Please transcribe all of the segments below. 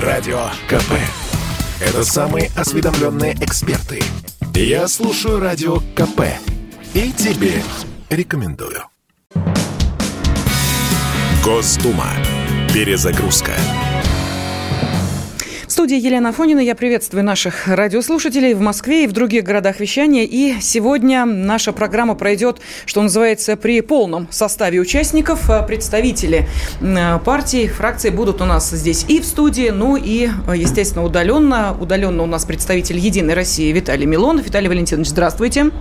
Радио КП. Это самые осведомленные эксперты. Я слушаю Радио КП. И тебе рекомендую. Госдума. Перезагрузка студии Елена Афонина. Я приветствую наших радиослушателей в Москве и в других городах вещания. И сегодня наша программа пройдет, что называется, при полном составе участников. Представители э, партий, фракций будут у нас здесь и в студии, ну и, естественно, удаленно. Удаленно у нас представитель «Единой России» Виталий Милонов. Виталий Валентинович, здравствуйте.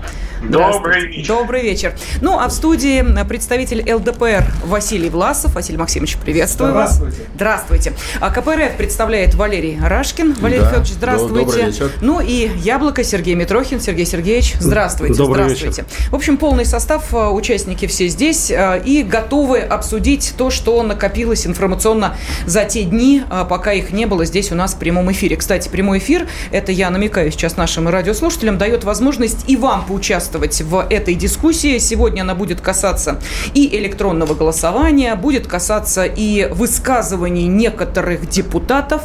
Добрый вечер. Добрый вечер. Ну, а в студии представитель ЛДПР Василий Власов. Василий Максимович, приветствую Здравствуйте. вас. Здравствуйте. А КПРФ представляет Валерий Рашкин. Валерий да. Федорович, здравствуйте. Добрый вечер. Ну и Яблоко Сергей Митрохин. Сергей Сергеевич, здравствуйте. Добрый здравствуйте. Вечер. В общем, полный состав, э, участники все здесь э, и готовы обсудить то, что накопилось информационно за те дни, э, пока их не было здесь у нас в прямом эфире. Кстати, прямой эфир, это я намекаю сейчас нашим радиослушателям, дает возможность и вам поучаствовать в этой дискуссии. Сегодня она будет касаться и электронного голосования, будет касаться и высказываний некоторых депутатов,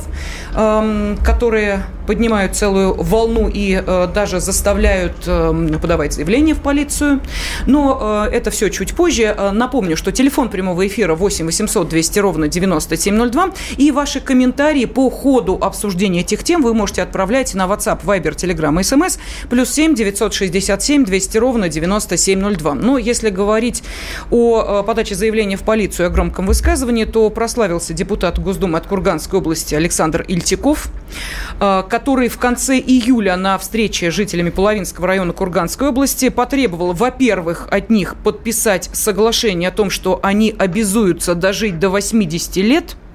которые поднимают целую волну и э, даже заставляют э, подавать заявление в полицию. Но э, это все чуть позже. Э, напомню, что телефон прямого эфира 8 800 200 ровно 9702. И ваши комментарии по ходу обсуждения этих тем вы можете отправлять на WhatsApp, Viber, Telegram SMS плюс 7 967 200 ровно 9702. Но если говорить о э, подаче заявления в полицию о громком высказывании, то прославился депутат Госдумы от Курганской области Александр Ильтиков, э, который в конце июля на встрече с жителями Половинского района Курганской области потребовал, во-первых, от них подписать соглашение о том, что они обязуются дожить до 80 лет –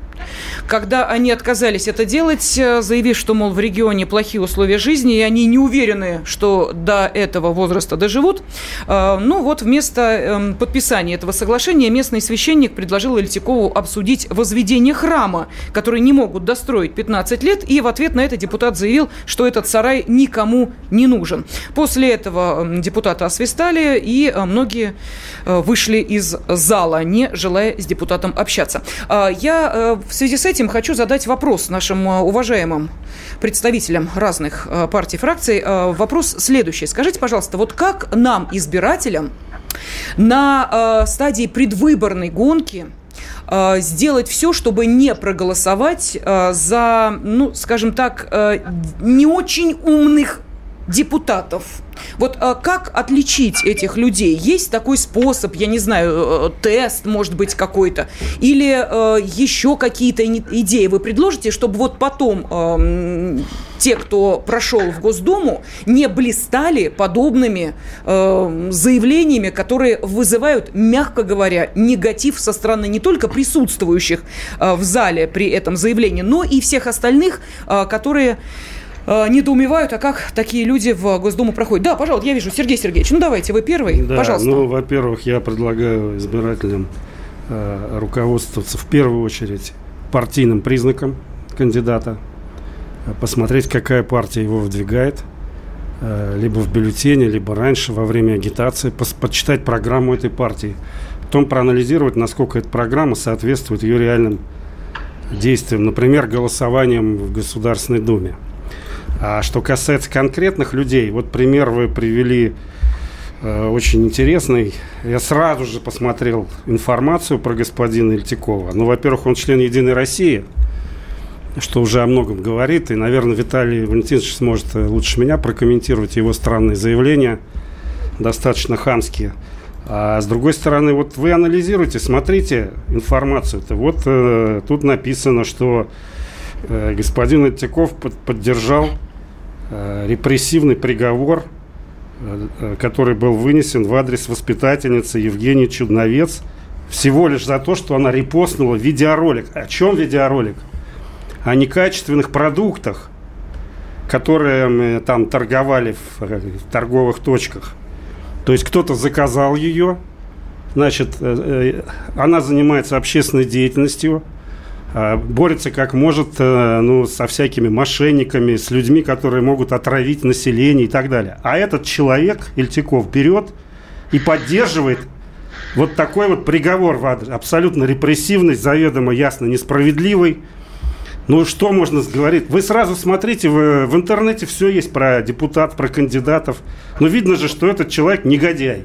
когда они отказались это делать, э, заявив, что, мол, в регионе плохие условия жизни, и они не уверены, что до этого возраста доживут, э, ну вот вместо эм, подписания этого соглашения местный священник предложил Ильтикову обсудить возведение храма, который не могут достроить 15 лет, и в ответ на это депутат заявил, что этот сарай никому не нужен. После этого эм, депутата освистали, и э, многие вышли из зала, не желая с депутатом общаться. Я в связи с этим хочу задать вопрос нашим э, уважаемым представителям разных э, партий, фракций. Э, вопрос следующий. Скажите, пожалуйста, вот как нам, избирателям, на стадии предвыборной гонки сделать все, чтобы не проголосовать за, ну, скажем так, не очень умных депутатов. Вот а, как отличить этих людей? Есть такой способ, я не знаю, э, тест, может быть, какой-то? Или э, еще какие-то идеи вы предложите, чтобы вот потом э, те, кто прошел в Госдуму, не блистали подобными э, заявлениями, которые вызывают, мягко говоря, негатив со стороны не только присутствующих э, в зале при этом заявлении, но и всех остальных, э, которые э, недоумевают, а как такие люди в Госдуму проходят. Да, пожалуйста, я вижу, Сергей Сергеевич, ну давайте, вы первый, да, пожалуйста. Ну, во-первых, я предлагаю избирателям э, руководствоваться в первую очередь партийным признаком кандидата, э, посмотреть, какая партия его выдвигает, э, либо в бюллетене, либо раньше, во время агитации, почитать программу этой партии, потом проанализировать, насколько эта программа соответствует ее реальным действиям, например, голосованием в Государственной Думе. А что касается конкретных людей, вот пример вы привели э, очень интересный. Я сразу же посмотрел информацию про господина Ильтикова. Ну, во-первых, он член Единой России, что уже о многом говорит. И, наверное, Виталий Валентинович сможет э, лучше меня прокомментировать его странные заявления, достаточно хамские. А с другой стороны, вот вы анализируете, смотрите информацию-то. Вот э, тут написано, что э, господин Ильтиков под, поддержал репрессивный приговор, э, э, который был вынесен в адрес воспитательницы Евгении Чудновец всего лишь за то, что она репостнула видеоролик. О чем видеоролик? О некачественных продуктах, которые там торговали в, в торговых точках. То есть кто-то заказал ее, значит, она занимается общественной деятельностью, борется как может э, ну, со всякими мошенниками, с людьми, которые могут отравить население и так далее. А этот человек, Ильтиков, берет и поддерживает вот такой вот приговор абсолютно репрессивный, заведомо ясно несправедливый. Ну, что можно говорить? Вы сразу смотрите, в, в интернете все есть про депутат, про кандидатов. Но видно же, что этот человек негодяй.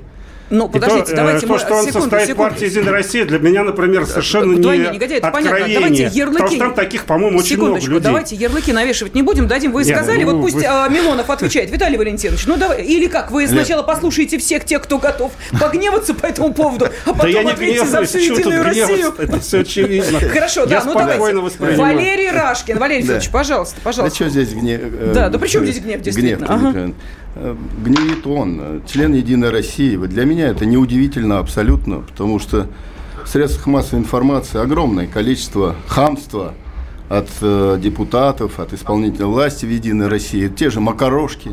Ну, подождите, то, э, давайте то, мы... что он секунду, состоит секунду. партии «Единая Россия», для меня, например, совершенно Вдвойне не негодяй, это понятно. откровение. Давайте ярлыки... Потому что там таких, по-моему, очень много Секундочку, людей. давайте ярлыки навешивать не будем, дадим. Вы Нет, сказали, ну, вот пусть вы- а, Милонов отвечает. Виталий Валентинович, ну давай, или как, вы сначала послушаете всех тех, кто готов погневаться по этому поводу, а Да потом ответите за всю Единую Россию. Это все очевидно. Хорошо, да, ну давайте. Валерий Рашкин. Валерий Да. Федорович, пожалуйста, Да пожалуйста. что здесь гнев? Да, да при чем э, здесь гнев, действительно? Гнев, Э, Гневит он, э, член Единой России. Вот Для меня это неудивительно абсолютно, потому что в средствах массовой информации огромное количество хамства от э, депутатов, от исполнительной власти в Единой России. Те же макарошки.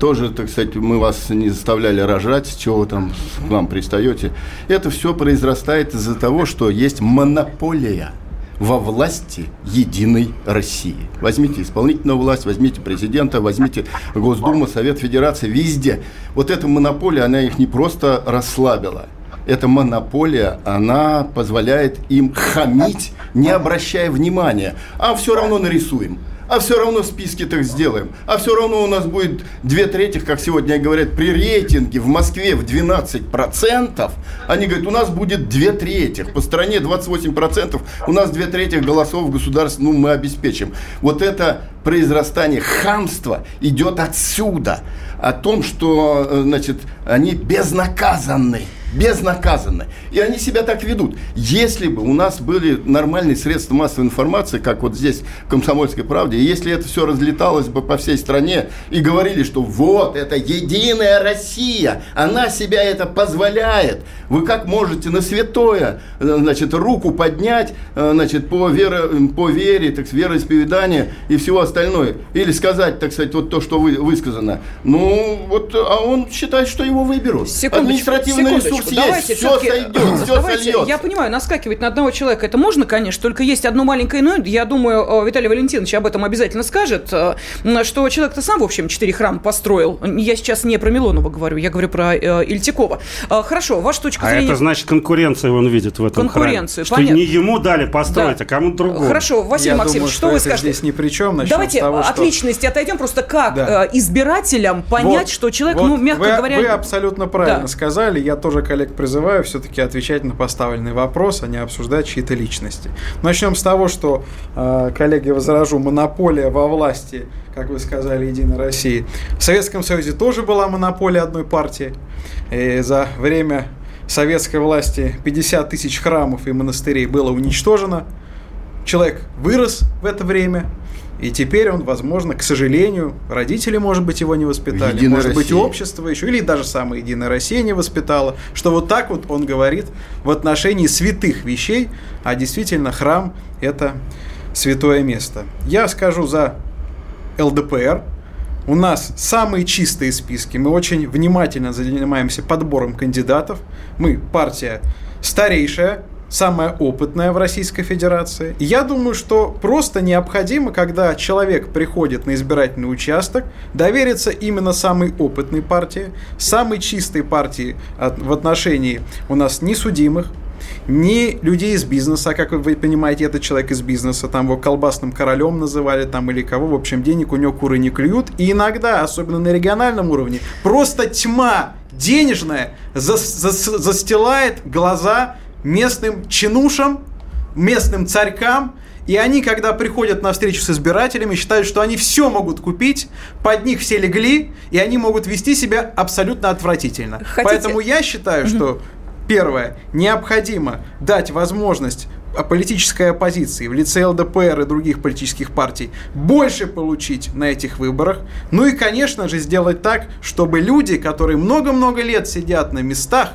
Тоже, так сказать, мы вас не заставляли рожать, чего вы там к нам пристаете. Это все произрастает из-за того, что есть монополия во власти единой России. Возьмите исполнительную власть, возьмите президента, возьмите Госдуму, Совет Федерации, везде. Вот эта монополия, она их не просто расслабила. Эта монополия, она позволяет им хамить, не обращая внимания. А все равно нарисуем. А все равно списки так сделаем. А все равно у нас будет две трети, как сегодня говорят, при рейтинге в Москве в 12%. Они говорят, у нас будет две трети. По стране 28%. У нас две трети голосов в государстве, ну, мы обеспечим. Вот это произрастание хамства идет отсюда. О том, что, э, значит, они безнаказанны. Безнаказанны. И они себя так ведут. Если бы у нас были нормальные средства массовой информации, как вот здесь в «Комсомольской правде», если это все разлеталось бы по всей стране и говорили, что вот, это единая Россия, она себя это позволяет. Вы как можете на святое, э, значит, руку поднять, э, значит, по, вере, по вере, так сказать, вероисповеданию и всего остальное. Или сказать, так сказать, вот то, что вы, высказано. Ну, вот, а он считает, что его выберут. Секундочку, Административный секундочку. ресурс Давайте есть, все сойдет, все давайте, сольется. Я понимаю, наскакивать на одного человека это можно, конечно, только есть одно маленькое но. Я думаю, э, Виталий Валентинович об этом обязательно скажет, э, что человек-то сам, в общем, четыре храма построил. Я сейчас не про Милонова говорю, я говорю про э, Ильтикова. Э, Хорошо, ваша точка А зрения... это значит конкуренцию он видит в этом Конкуренцию, храме. Что понятно. не ему дали построить, Да. а кому-то другому. Хорошо, Василий Я Максимович, думаю, что, что вы это скажете? здесь ни при чем. Давайте того, от что... личности отойдем, просто как Да. избирателям понять, Вот, что человек, вот ну, мягко вы, говоря... Вы абсолютно правильно Да. сказали. Я тоже коллег призываю все-таки отвечать на поставленный вопрос, а не обсуждать чьи-то личности. Начнем с того, что, э, коллеги, возражу, монополия во власти, как вы сказали, Единой России. В Советском Союзе тоже была монополия одной партии. И за время советской власти 50 тысяч храмов и монастырей было уничтожено. Человек вырос в это время, и теперь он, возможно, к сожалению, родители, может быть, его не воспитали, Единая может быть, Россия. общество еще, или даже самая Единая Россия не воспитала, что вот так вот он говорит в отношении святых вещей, а действительно храм – это святое место. Я скажу за ЛДПР. У нас самые чистые списки. Мы очень внимательно занимаемся подбором кандидатов. Мы партия старейшая, самая опытная в Российской Федерации. Я думаю, что просто необходимо, когда человек приходит на избирательный участок, довериться именно самой опытной партии, самой чистой партии в отношении у нас не судимых, ни людей из бизнеса, а как вы понимаете, этот человек из бизнеса, там его колбасным королем называли, там или кого, в общем, денег у него куры не клюют. И иногда, особенно на региональном уровне, просто тьма денежная зас- зас- застилает глаза местным чинушам, местным царькам, и они, когда приходят на встречу с избирателями, считают, что они все могут купить, под них все легли, и они могут вести себя абсолютно отвратительно. Хотите- Поэтому я считаю, что первое, необходимо дать возможность политической оппозиции в лице ЛДПР и других политических партий больше получить на этих выборах. Ну и, конечно же, сделать так, чтобы люди, которые много-много лет сидят на местах,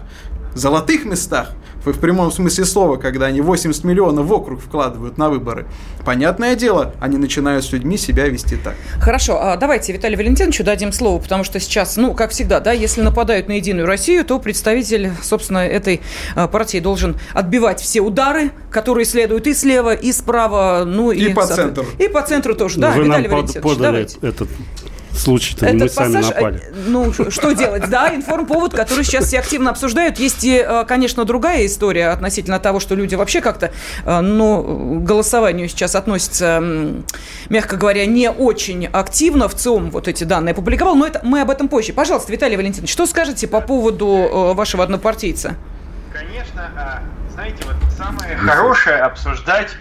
золотых местах, в в прямом смысле слова, когда они 80 миллионов в округ вкладывают на выборы, понятное дело, они начинают с людьми себя вести так. Хорошо, а давайте Виталию Валентиновичу дадим слово, потому что сейчас, ну, как всегда, да, если нападают на Единую Россию, то представитель, собственно, этой а, партии должен отбивать все удары, которые следуют и слева, и справа, ну и... И по центру. И по центру тоже, да, Вы Виталий нам Валентинович, подали давайте. этот случай-то мы Этот сами пассаж, напали. ну, что делать, да, информповод, который сейчас все активно обсуждают. Есть и, э, конечно, другая история относительно того, что люди вообще как-то, э, ну, к голосованию сейчас относятся, мягко говоря, не очень активно. В ЦИОМ вот эти данные опубликовал, но это мы об этом позже. Пожалуйста, Виталий Валентинович, что скажете по поводу э, вашего однопартийца? Конечно, а, знаете, вот самое хорошее обсуждать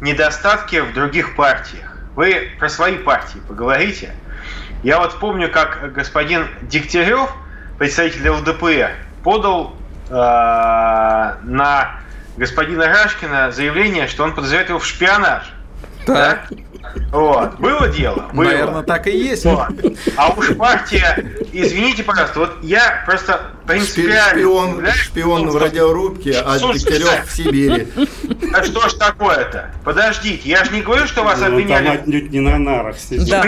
недостатки в других партиях. Вы про свои партии поговорите. Я вот помню, как господин Дегтярев, представитель ЛДПР, подал э, на господина Рашкина заявление, что он подозревает его в шпионаже. Так. Да? Вот. Было дело? Было. Наверное, так и есть. Вот. А уж партия, извините, пожалуйста, вот я просто принципиально... Шпион, шпион в радиорубке, а Дегтярев в Сибири. А что ж такое-то? Подождите, я же не говорю, что вас Ну, там обвиняли. отнюдь не на нарах сидит. Да.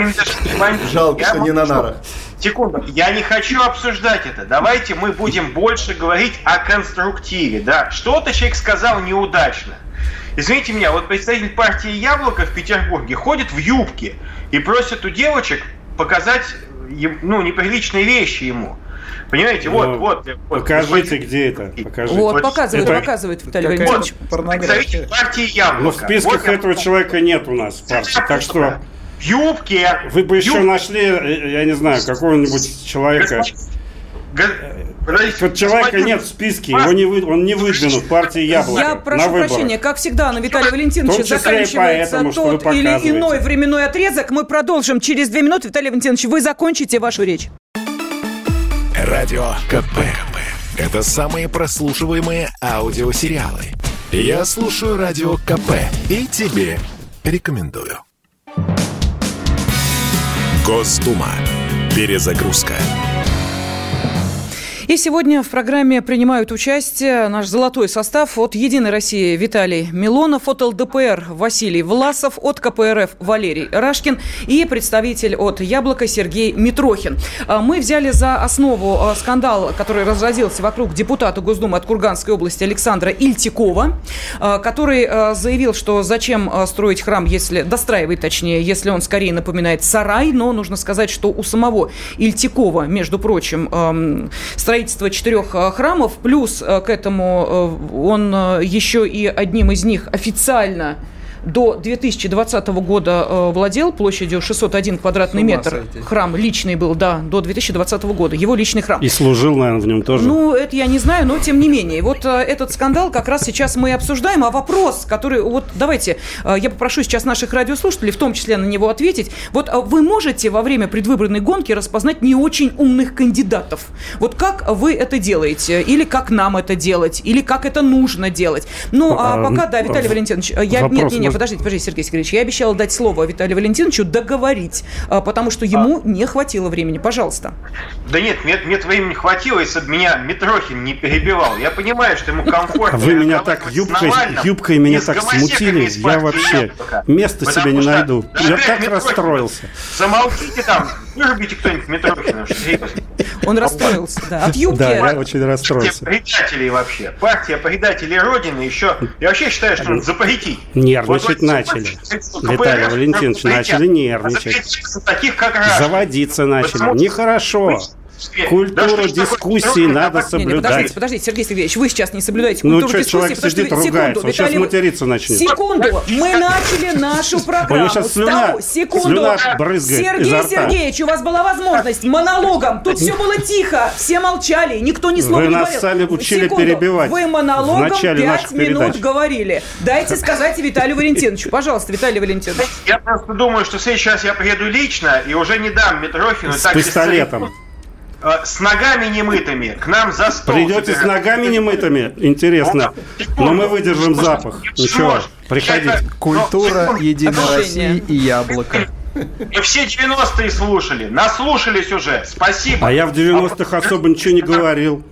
Жалко, Я что не на нарах. Секунду, я не хочу обсуждать это. Давайте мы будем больше говорить о конструктиве. Да, что-то человек сказал неудачно. Извините меня, вот представитель партии Яблоко в Петербурге ходит в юбке и просит у девочек показать им, ну, неприличные вещи ему. Понимаете, вот, Ну, вот. вот, Покажите, господин- где это. Покажите. Вот, Вот показывает, это- показывает Виталий Валентинович. Представитель партии Яблоко. Но в списках Вот этого человека нет у нас в партии. Так что В юбке. вы бы еще нашли, э, я не знаю, какого-нибудь человека. Подождите, Тут человека господин- нет в списке, его не вы, он не выдвинут в партии Яблоко Я на прошу выборах. прощения, как всегда, на Виталия Валентиновича заканчивается поэтому, что вы тот или иной временной отрезок. Мы продолжим через две минуты. Виталий Валентинович, вы закончите вашу речь. Радио КП. Это самые прослушиваемые аудиосериалы. Я слушаю Радио КП и тебе рекомендую. Госдума. Перезагрузка. И сегодня в программе принимают участие наш золотой состав от «Единой России» Виталий Милонов, от ЛДПР Василий Власов, от КПРФ Валерий Рашкин и представитель от «Яблока» Сергей Митрохин. А Мы взяли за основу а, скандал, который разразился вокруг депутата Госдумы от Курганской области Александра Ильтикова, а, который заявил, что зачем строить храм, если достраивать, точнее, если он скорее напоминает сарай, но нужно сказать, что у самого Ильтикова, между прочим, эм, строительство четырех э, храмов, плюс э, к этому э, он еще и одним из них официально до 2020 года э, владел площадью 601 квадратный метр. сойти. Храм личный был, да, до 2020 года. Его личный храм. И служил, наверное, в нем тоже. Ну, это я не знаю, но тем не менее. Вот э, этот скандал как раз сейчас мы и обсуждаем. А вопрос, который... Вот давайте, э, я попрошу сейчас наших радиослушателей в том числе на него ответить. Вот э, вы можете во время предвыборной гонки распознать не очень умных кандидатов? Вот как вы это делаете? Или как нам это делать? Или как это нужно делать? Ну, а А, пока, да, м, Виталий Валентинович, я... вопрос Нет, нет, нет, может- подождите, подождите, Сергей Сергеевич. Я обещала дать слово Виталию Валентиновичу договорить, э, потому что ему не хватило времени. Пожалуйста. Да нет, мне, мне времени хватило, если бы меня Митрохин не перебивал. Я понимаю, что ему комфортно. А вы меня так юбкой, юбкой меня так смутили, я вообще места себе не найду. Я так расстроился. Замолчите там, вырубите кто-нибудь Митрохина. Он расстроился, да. От юбки... Да, я очень Партия расстроился. предателей вообще. Партия предателей Родины еще... Я вообще считаю, что надо запретить. Нервничать начали. Виталий Валентинович, начали нервничать. Таких, как. Заводиться начали. Нехорошо. Культуру дискуссии надо Не, не, соблюдать. подождите, подождите, Сергей Сергеевич, вы сейчас не соблюдаете Ну, культуру что дискуссии, человек сидит, вы- ругается, он сейчас Виталий- материться начнет. Секунду, мы начали нашу программу. сейчас слюна- секунду. слюна брызгает Сергей изо рта. Сергеевич, у вас была возможность монологом. Тут все было тихо, все молчали, никто ни слова Вы не нас говорил. сами учили Секунду, перебивать Вы в монологом начале 5 наших минут передач. говорили. Дайте сказать Виталию Валентиновичу. Пожалуйста, Виталий Валентинович. Я просто думаю, что раз я приеду лично и уже не дам Митрохину С так пистолетом. Э, с ногами немытыми к нам за стол. Придете с ногами немытыми? Интересно. Но мы выдержим запах. Ничего, приходите. Культура Ну, Единой. России и Яблоко. Мы все 90-е слушали, наслушались уже. Спасибо. А я в 90-х особо ничего не говорил.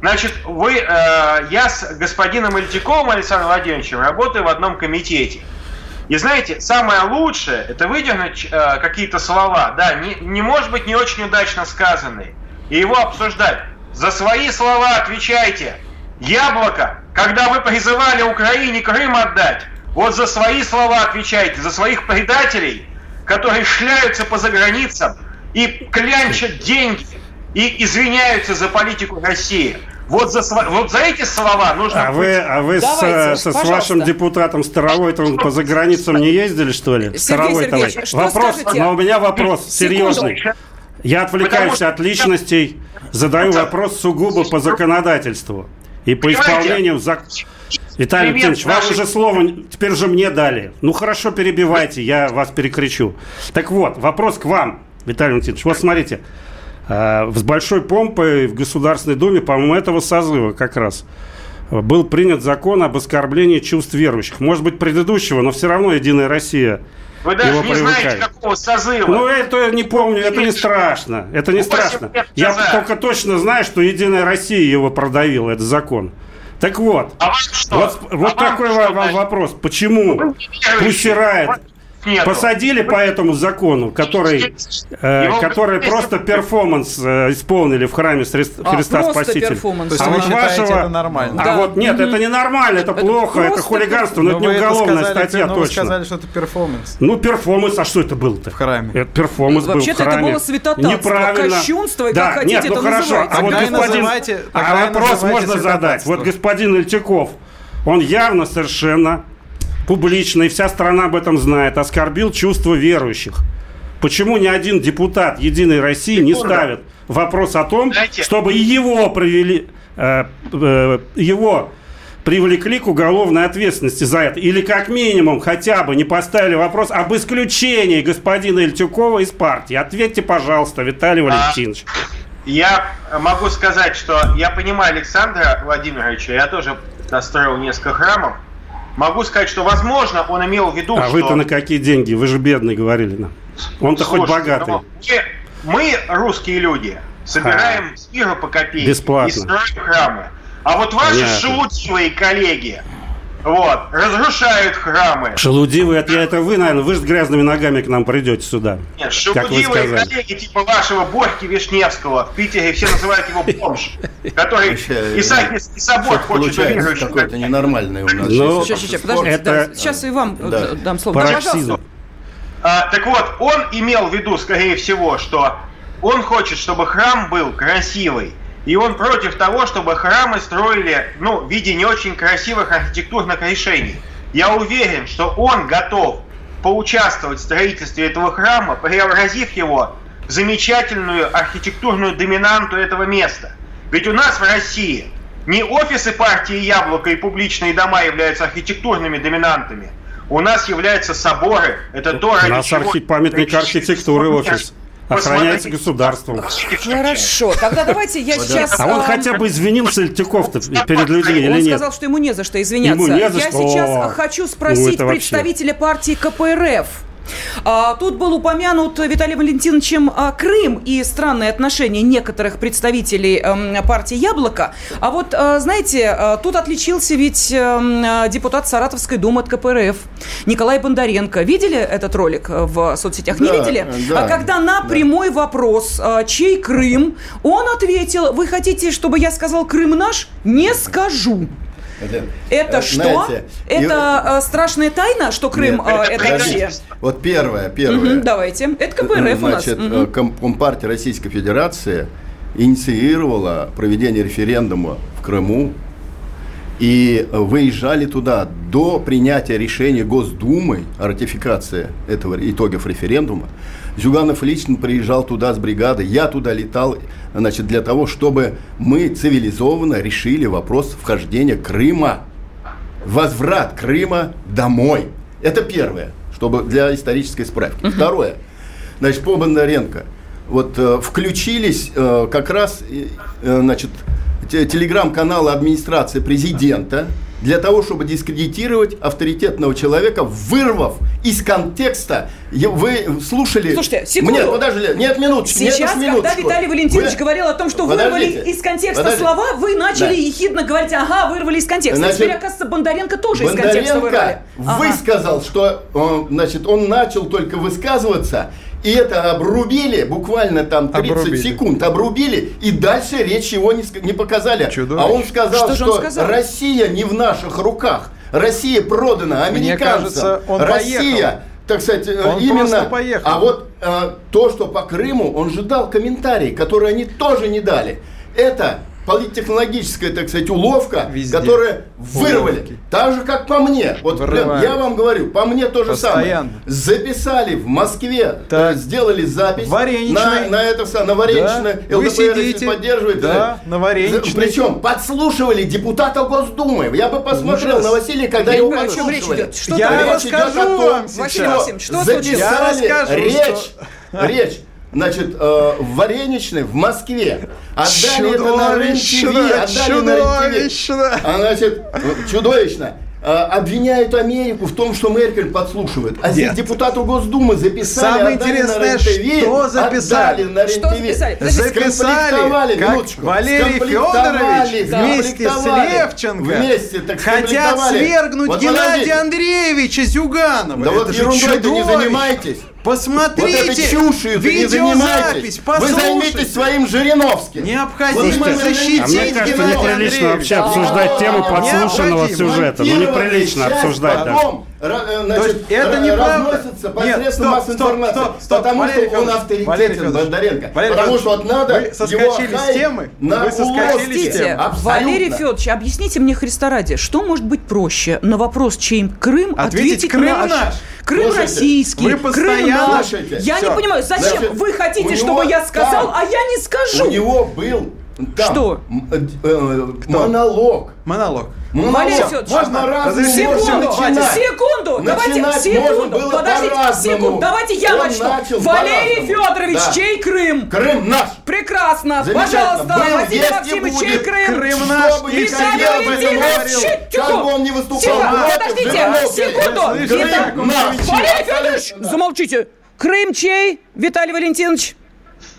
Значит, вы, э, я с господином Ильтиковым Александром Владимировичем работаю в одном комитете. И знаете, самое лучшее это выдернуть э, какие-то слова, да, не, не может быть не очень удачно сказанные, и его обсуждать. За свои слова отвечайте. Яблоко, когда вы призывали Украине Крым отдать, вот за свои слова отвечайте, за своих предателей которые шляются по заграницам и клянчат деньги и извиняются за политику России. Вот за, вот за эти слова нужно... А вы, а вы Давайте, с, с вашим депутатом Старовойтовым по заграницам не ездили, что ли? Сергей Сергеевич, что вопрос, скажете? но у меня вопрос серьезный. Я отвлекаюсь от личностей, задаю вопрос сугубо по законодательству и по исполнению закона. Виталий Леонидович, вам уже слово теперь же мне дали. Ну хорошо, перебивайте, я вас перекричу. Так вот, вопрос к вам, Виталий Леонидович. Вот смотрите, э, с большой помпой в Государственной Думе, по-моему, этого созыва как раз был принят закон об оскорблении чувств верующих. Может быть, предыдущего, но все равно Единая Россия вы даже его не привыкает. знаете, какого созыва. Ну, это не помню, это не страшно. Это не страшно. Я только точно знаю, что Единая Россия его продавила, этот закон. Так вот, а вот, вот а такой вам вопрос. Почему усирает нету. Посадили по этому закону, который, э, который просто перформанс э, исполнили в храме а, Христа а, Спасителя. Перформанс. То есть а вы считаете вашего... это нормально? А да. вот нет, это не нормально, это, это плохо, это хулиганство, но, но это не уголовная сказали, статья но точно. Вы сказали, что это перформанс. Ну, перформанс, а что это было-то? В храме. Это перформанс был Вообще-то это было святотатство, Неправильно. кощунство, и да, как хотите нет, ну это хорошо, называйте. а вот господин... А вопрос можно задать. Вот господин Ильчаков, он явно совершенно публично, и вся страна об этом знает, оскорбил чувства верующих. Почему ни один депутат Единой России не ставит вопрос о том, чтобы его провели, э, э, его привлекли к уголовной ответственности за это. Или как минимум хотя бы не поставили вопрос об исключении господина Ильтюкова из партии. Ответьте, пожалуйста, Виталий а, Валентинович. Я могу сказать, что я понимаю Александра Владимировича, я тоже достроил несколько храмов, Могу сказать, что, возможно, он имел в виду, а что... вы-то на какие деньги? Вы же бедный, говорили нам. Он-то хоть богатый. Ну, мы, мы, русские люди, собираем а, с мира по копейке Бесплатно. и строим храмы. А вот ваши Понятно. шелудивые коллеги, вот, разрушают храмы. Шелудивые, это, это вы, наверное, вы же с грязными ногами к нам придете сюда. Нет, шелудивые коллеги типа вашего Борьки Вишневского, в Питере все называют его бомж, который Исаакиевский собор хочет увидеть. какой-то ненормальный у нас. Ну, сейчас, сейчас, подождите, это... сейчас и вам да. дам слово. Пароксизм. А, так вот, он имел в виду, скорее всего, что он хочет, чтобы храм был красивый, и он против того, чтобы храмы строили ну, в виде не очень красивых архитектурных решений. Я уверен, что он готов поучаствовать в строительстве этого храма, преобразив его в замечательную архитектурную доминанту этого места. Ведь у нас в России не офисы партии Яблоко и публичные дома являются архитектурными доминантами. У нас являются соборы. Это то, ради У нас архи... памятник архитектуры офис охраняется государством. Хорошо, тогда давайте я сейчас... А он хотя бы извинился Ильтюков-то перед людьми или нет? Он сказал, что ему не за что извиняться. Ему не за я сейчас хочу спросить представителя партии КПРФ. А, тут был упомянут Виталием Валентиновичем а, Крым и странные отношения некоторых представителей а, партии «Яблоко». А вот, а, знаете, а, тут отличился ведь а, депутат Саратовской думы от КПРФ Николай Бондаренко. Видели этот ролик в соцсетях? Да, Не видели? Да, а когда на да. прямой вопрос, чей Крым, он ответил, вы хотите, чтобы я сказал «Крым наш»? Не скажу. Это, это что? Знаете, это и... страшная тайна, что Крым Нет, это, это Россия? Вот первое, первое. Угу, давайте. Это КПРФ Значит, у нас. Угу. Компартия Российской Федерации инициировала проведение референдума в Крыму и выезжали туда до принятия решения Госдумы о ратификации этого итогов референдума. Зюганов лично приезжал туда с бригадой, я туда летал, значит, для того, чтобы мы цивилизованно решили вопрос вхождения Крыма, возврат Крыма домой. Это первое, чтобы для исторической справки. Второе, значит, по Бондаренко. Вот э, включились э, как раз, э, значит, телеграм-канала администрации президента для того, чтобы дискредитировать авторитетного человека, вырвав из контекста. Вы слушали... Слушайте, секунду. Нет, подожди, нет, минуточку. Сейчас, нет, когда Виталий Валентинович вы... говорил о том, что подождите, вырвали из контекста подождите. слова, вы начали да. ехидно говорить, ага, вырвали из контекста. Значит, Теперь, оказывается, Бондаренко тоже Бондаренко из контекста вырвали. Ага. высказал, что он, значит, он начал только высказываться, и это обрубили, буквально там 30 обрубили. секунд обрубили, и дальше речь его не, не показали. Чудовищ. А он сказал, что, что он сказал? Россия не в наших руках. Россия продана американцам. Мне кажется, он Россия поехал так сказать, э, Он именно... поехал. А вот э, то, что по Крыму, он же дал комментарии, которые они тоже не дали. Это политтехнологическая, так сказать, уловка, Везде. которая вырвали. Уловки. Так же, как по мне. Вот прям, я вам говорю, по мне то же Постоянно. самое. Записали в Москве, Так. сделали запись на, на это самое, на Вареничное. Да. Вы ЛДПР, сидите. поддерживает. Да, на Вареничной. Причем подслушивали депутата Госдумы. Я бы посмотрел Ужас. на Василия, когда Я его подслушивали. идет. Что Я расскажу вам Максимович, что случилось? Я записали расскажу, речь, что- речь, значит, э, в Вареничной в Москве. Отдали это на РЕН-ТВ, Чудовищно, отдали на чудовищно. А, значит, чудовищно. Э, Обвиняют Америку в том, что Меркель подслушивает. А здесь Нет. депутату Госдумы записали, Самое отдали интересное, на РЕН-ТВ, что записали? на Что РЕН-ТВ. записали? Подождите, Записали, Скомплектовали, как минуточку, Валерий Федорович вместе с. Левченко Вместе, так хотят свергнуть Вот Геннадия. Андреевича Зюганова. Да Это вот же ерундой-то не занимайтесь. Посмотрите, Вот этой чушью не занимайтесь. Вы послушайте. займитесь своим Жириновским. Необходимо защитить А мне кажется, Геннадия неприлично вообще обсуждать тему подслушанного сюжета. Ну, неприлично обсуждать потом, ра- э, То значит, есть это неправда? разносится посредством массовой информации. стоп, стоп. Потому Валерий что он Валерий авторитетен, Федорович, Бондаренко. Валерий Потому что вот надо вы соскочили его с темы, на вы соскочили с темы. Валерий Федорович, объясните мне, Христа ради, что может быть проще на вопрос, чей Крым, Ответить, ответить Крым наш? наш. Крым Слушайте, российский, вы Крым наш. Слушайте, Я всё. не понимаю, зачем Значит, вы хотите, чтобы него я сказал, там- а я не скажу? У него был там Что? э, э, монолог. Монолог. Монолог. Можно разные Секунду, начинать. секунду, давайте, Начинать секунду, можно было подождите, секунду, давайте я Он начну. Валерий. Федорович, Да. чей Крым? Крым наш. Прекрасно, пожалуйста, Был, Василий Максимович, чей. Крым? Крым наш. Виталий Валентинович, как бы он не выступал подождите, секунду. Валерий Федорович, замолчите. Крым чей, Виталий Валентинович?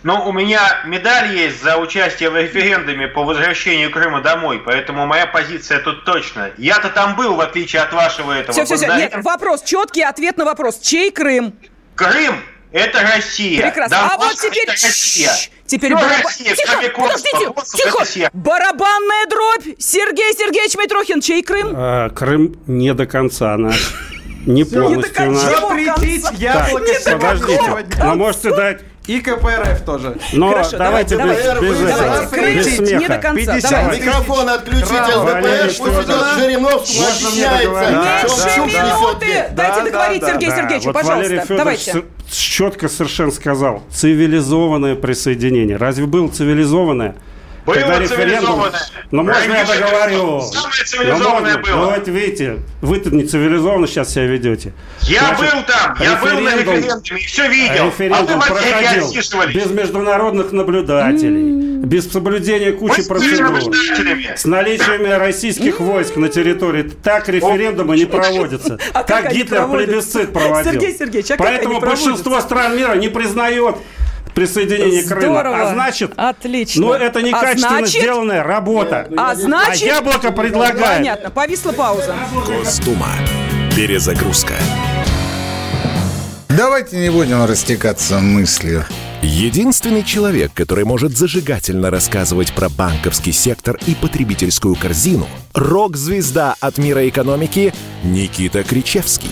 Ну, у меня медаль есть за участие в референдуме по возвращению Крыма домой, поэтому моя позиция тут точно. Я-то там был, в отличие от вашего этого. Все, все, все. Нет, вопрос, четкий ответ на вопрос. Чей Крым? Крым – это Россия. Прекрасно. А Донбасс вот теперь... это Россия. Теперь Ну, бараба- Россия, Тихо, подождите, тихо. Барабанная дробь. Сергей Сергеевич Митрохин, чей Крым? А, Крым не до конца наш. Не полностью конца. наш. Запретить яблоко подождите. Но можете дать... И КПРФ тоже. Но Хорошо, давайте давайте, без, давайте. без Давайте, без не до смеха. конца. 50 Давайте. Микрофон отключить ЛДПР, Валерий пусть идет мне объясняется. Меньше минуты. Дайте Да, договорить да, да. Сергею Да, Сергеевичу, вот Валерий пожалуйста. Давайте. с- четко совершенно сказал, цивилизованное присоединение. Разве было цивилизованное? Было Когда референдум- цивилизованное. Ну, можно я договорю? Самое Ну, цивилизованное можно. было. Ну, вот видите, вы-то не цивилизованно сейчас себя ведете. Я Значит, был там, я был на референдум- референдуме и все видел. Референдум а вы проходил без международных наблюдателей, без соблюдения кучи с процедур, наблюдателями. с наличием российских войск на территории. Так референдумы не проводятся. А как Так они Гитлер проводятся? плебисцит проводил. Сергей Сергеевич, а Поэтому большинство стран мира не признает присоединение Крыма. Здорово. А значит, Отлично. ну это А некачественно значит- сделанная работа. А значит... А яблоко предлагает. Понятно, повисла пауза. Госдума. Перезагрузка. Давайте не будем растекаться мыслью. Единственный человек, который может зажигательно рассказывать про банковский сектор и потребительскую корзину – рок-звезда от мира экономики Никита Кричевский.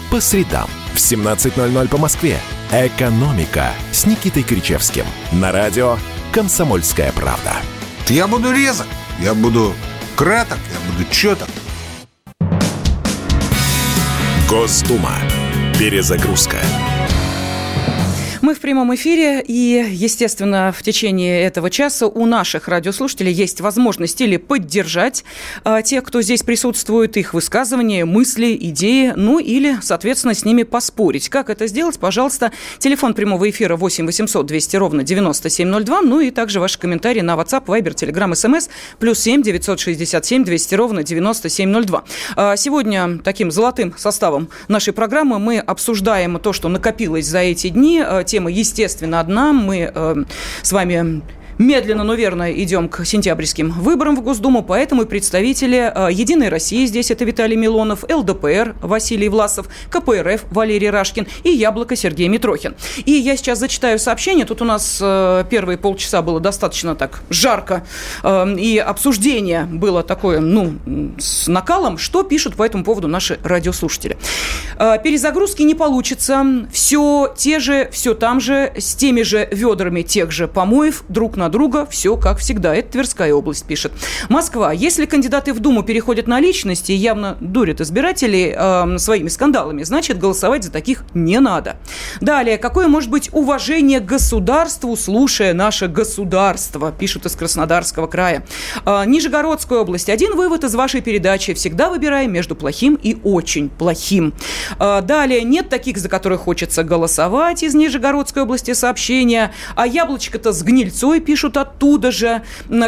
По средам в 17.00 по Москве. «Экономика» с Никитой Кричевским. На радио «Комсомольская правда». Я буду резок, я буду краток, я буду четок. Госдума. Перезагрузка. Мы в прямом эфире, и, естественно, в течение этого часа у наших радиослушателей есть возможность или поддержать а, тех, кто здесь присутствует, их высказывания, мысли, идеи, ну или, соответственно, с ними поспорить. Как это сделать? Пожалуйста, телефон прямого эфира 8 800 200 ровно 9702, ну и также ваши комментарии на WhatsApp, Viber, Telegram, SMS, плюс 7 967 200 ровно 9702. А, сегодня таким золотым составом нашей программы мы обсуждаем то, что накопилось за эти дни, а, тема, естественно, одна. Мы э, с вами медленно, но верно идем к сентябрьским выборам в Госдуму, поэтому представители э, «Единой России» здесь это Виталий Милонов, ЛДПР Василий Власов, КПРФ Валерий Рашкин и «Яблоко» Сергей Митрохин. И я сейчас зачитаю сообщение. Тут у нас э, первые полчаса было достаточно так жарко, э, и обсуждение было такое, ну, с накалом. Что пишут по этому поводу наши радиослушатели? Перезагрузки не получится. Все те же, все там же, с теми же ведрами тех же помоев друг на друга, все как всегда. Это Тверская область пишет. Москва. Если кандидаты в Думу переходят на личности и явно дурят избирателей э, своими скандалами, значит, голосовать за таких не надо. Далее. Какое может быть уважение к государству, слушая наше государство, пишут из Краснодарского края. Э, Нижегородская область. Один вывод из вашей передачи. Всегда выбираем между плохим и очень плохим. Э, далее. Нет таких, за которых хочется голосовать из Нижегородской области сообщения. А яблочко-то с гнильцой пишут оттуда же.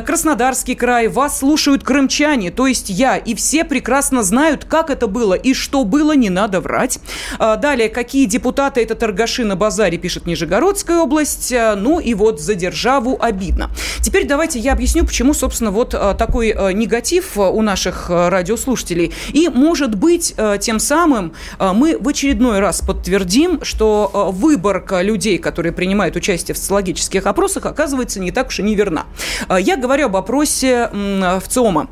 Краснодарский край. Вас слушают крымчане, то есть я. И все прекрасно знают, как это было и что было, не надо врать. А, далее, какие депутаты это торгаши на базаре, пишет Нижегородская область. А, ну и вот за державу обидно. Теперь давайте я объясню, почему, собственно, вот а, такой негатив у наших радиослушателей. И, может быть, тем самым мы в очередной раз подтвердим, что выборка людей, которые принимают участие в социологических опросах, оказывается не так уж и неверна. Я говорю об опросе в ЦИОМа,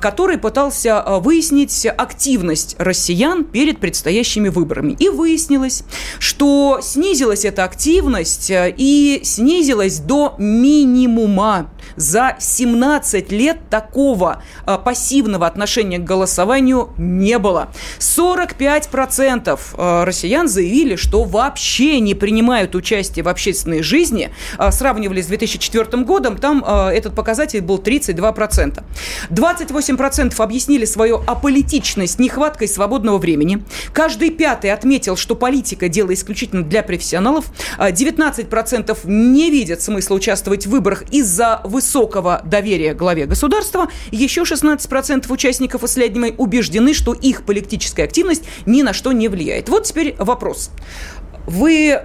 который пытался выяснить активность россиян перед предстоящими выборами. И выяснилось, что снизилась эта активность и снизилась до минимума. За 17 лет такого пассивного отношения к голосованию не было. 45% россиян заявили, что вообще не принимают участие в общественной жизни. Сравнивали с 2014 2004 годом там э, этот показатель был 32%. 28% объяснили свою аполитичность нехваткой свободного времени. Каждый пятый отметил, что политика – дело исключительно для профессионалов. 19% а не видят смысла участвовать в выборах из-за высокого доверия главе государства. Еще 16% участников исследования убеждены, что их политическая активность ни на что не влияет. Вот теперь вопрос. Вы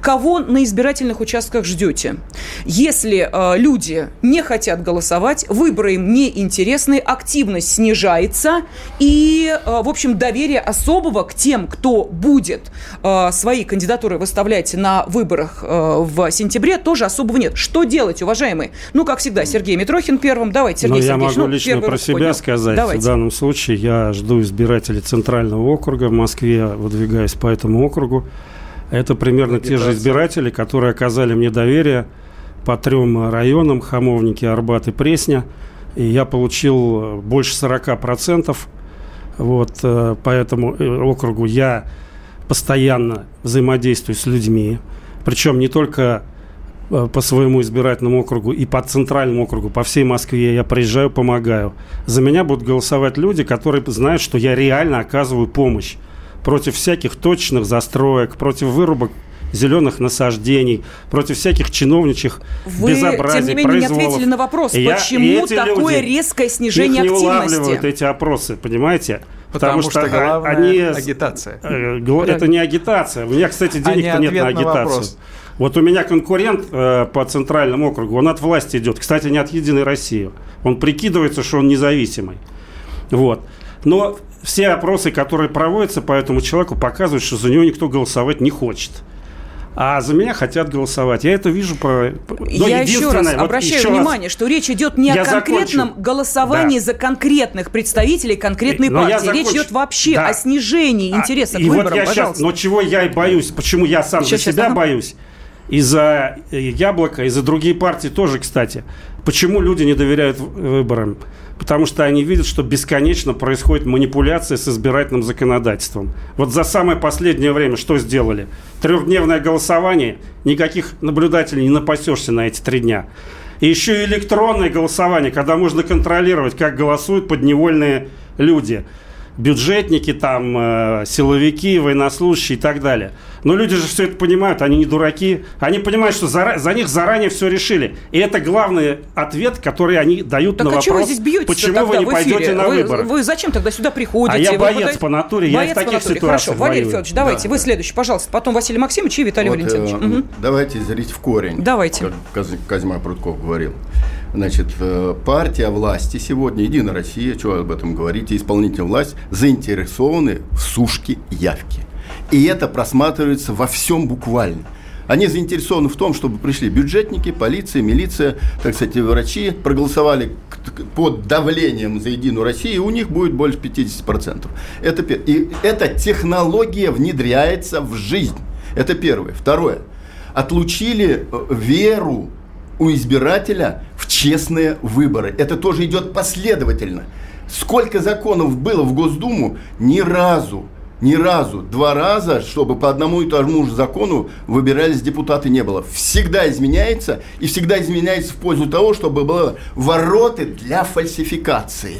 кого на избирательных участках ждете. Если э, люди не хотят голосовать, выборы им не интересны, активность снижается, и, э, в общем, доверие особого к тем, кто будет э, свои кандидатуры выставлять на выборах э, в сентябре, тоже особого нет. Что делать, уважаемые? Ну, как всегда, Сергей Митрохин первым. Давайте, Сергей Но Сергеевич. я могу ну, лично про себя поднял. сказать. Давайте. В данном случае я жду избирателей Центрального округа в Москве, выдвигаюсь по этому округу. Это примерно Агитация. те же избиратели, которые оказали мне доверие по трем районам, Хамовники, Арбат и Пресня. И я получил больше 40%. Вот, э, по этому э, округу я постоянно взаимодействую с людьми. Причем не только э, по своему избирательному округу и по центральному округу, по всей Москве я приезжаю, помогаю. За меня будут голосовать люди, которые знают, что я реально оказываю помощь против всяких точных застроек, против вырубок зеленых насаждений, против всяких чиновничьих Вы, безобразий, тем не менее, произволов. не ответили на вопрос, и почему я, такое люди, резкое снижение их активности? не улавливают эти опросы, понимаете? Потому, Потому что, что главное они, агитация. Э, это не агитация. У меня, кстати, денег-то нет на агитацию. На вот у меня конкурент э, по центральному округу, он от власти идет. Кстати, не от Единой России. Он прикидывается, что он независимый. Вот. Но все опросы, которые проводятся по этому человеку, показывают, что за него никто голосовать не хочет. А за меня хотят голосовать. Я это вижу по... Но я еще раз вот обращаю еще внимание, раз. что речь идет не я о конкретном закончу. голосовании да. за конкретных представителей конкретной Но партии. Речь идет вообще да. о снижении а, интереса а, к выборам, вот я пожалуйста. Сейчас, но чего я и боюсь, почему я сам сейчас, за себя ага. боюсь. И за Яблоко, и за другие партии тоже, кстати. Почему люди не доверяют выборам? Потому что они видят, что бесконечно происходит манипуляция с избирательным законодательством. Вот за самое последнее время что сделали? Трехдневное голосование, никаких наблюдателей не напасешься на эти три дня. И еще и электронное голосование, когда можно контролировать, как голосуют подневольные люди – бюджетники, там, э, силовики, военнослужащие и так далее. Но люди же все это понимают, они не дураки. Они понимают, что за, за них заранее все решили. И это главный ответ, который они дают так на а вопрос, чего вы здесь бьетесь почему вы не пойдете на вы, выборы. Вы зачем тогда сюда приходите? А я вы боец подаете... по натуре, боец я в таких натуре. ситуациях Хорошо, Валерий. Федорович, давайте, да. вы следующий, пожалуйста. Потом Василий Максимович и Виталий вот, Валентинович. Э, угу. Давайте зрить в корень. Давайте. Как Казьма Прутков говорил. Значит, э, партия власти сегодня, Единая Россия, что об этом говорите, исполнительная власть, заинтересованы в сушке явки. И это просматривается во всем буквально. Они заинтересованы в том, чтобы пришли бюджетники, полиция, милиция, так сказать, врачи, проголосовали под давлением за Единую Россию, и у них будет больше 50%. Это, и эта технология внедряется в жизнь. Это первое. Второе. Отлучили э, веру у избирателя в честные выборы. Это тоже идет последовательно. Сколько законов было в Госдуму, ни разу, ни разу, два раза, чтобы по одному и тому же закону выбирались депутаты, не было. Всегда изменяется, и всегда изменяется в пользу того, чтобы было вороты для фальсификации.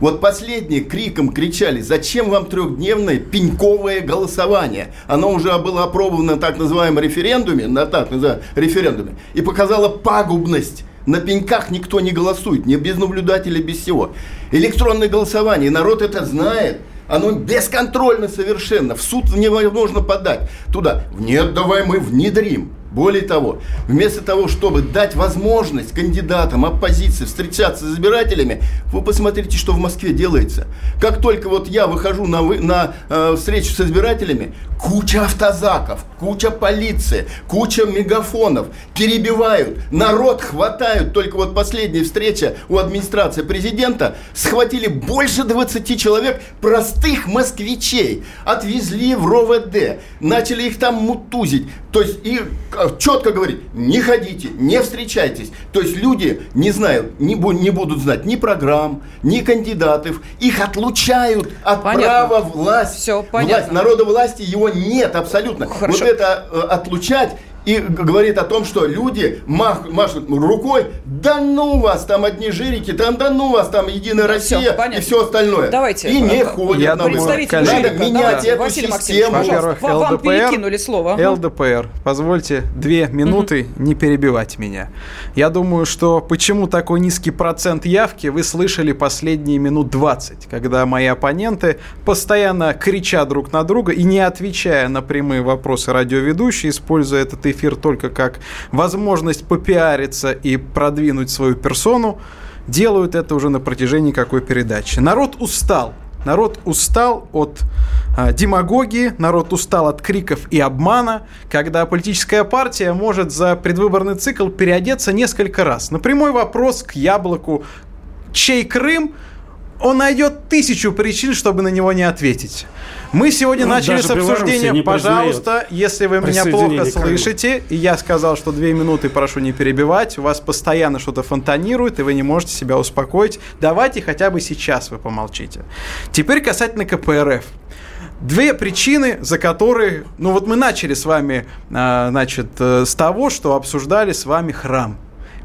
Вот последние криком кричали, зачем вам трехдневное пеньковое голосование? Оно уже было опробовано на так называемом референдуме, на так называемом референдуме, и показало пагубность на пеньках никто не голосует, ни без наблюдателя, без всего. Электронное голосование, народ это знает. Оно бесконтрольно совершенно. В суд невозможно подать туда. Нет, давай мы внедрим. Более того, вместо того, чтобы дать возможность кандидатам оппозиции встречаться с избирателями, вы посмотрите, что в Москве делается. Как только вот я выхожу на, на э, встречу с избирателями, куча автозаков, куча полиции, куча мегафонов, перебивают, народ хватают. Только вот последняя встреча у администрации президента схватили больше 20 человек, простых москвичей, отвезли в РОВД, начали их там мутузить. То есть и четко говорит, не ходите, не встречайтесь. То есть люди не знают, не, бу- не будут знать ни программ, ни кандидатов. Их отлучают от понятно. права власти. Все, понятно. Власть, народа власти его нет абсолютно. Хорошо. Вот это э, отлучать и говорит о том, что люди мах, машут рукой, да ну вас, там одни жирики, там да ну вас, там Единая Россия все, и все остальное. Давайте. И не ходят Я на Представитель Надо жирика, менять эту Василий систему. Пожалуйста, вам ЛДПР, перекинули слово. ЛДПР, позвольте две минуты не перебивать меня. Я думаю, что почему такой низкий процент явки вы слышали последние минут 20, когда мои оппоненты постоянно кричат друг на друга и не отвечая на прямые вопросы радиоведущие, используя этот эфир только как возможность попиариться и продвинуть свою персону, делают это уже на протяжении какой передачи. Народ устал. Народ устал от э, демагогии, народ устал от криков и обмана, когда политическая партия может за предвыборный цикл переодеться несколько раз. На прямой вопрос к яблоку, чей Крым, он найдет тысячу причин, чтобы на него не ответить. Мы сегодня ну, начали с обсуждения. Пожалуйста, если вы меня плохо слышите, и я сказал, что две минуты прошу не перебивать, у вас постоянно что-то фонтанирует, и вы не можете себя успокоить, давайте хотя бы сейчас вы помолчите. Теперь касательно КПРФ. Две причины, за которые, ну вот мы начали с вами, а, значит, э, с того, что обсуждали с вами храм.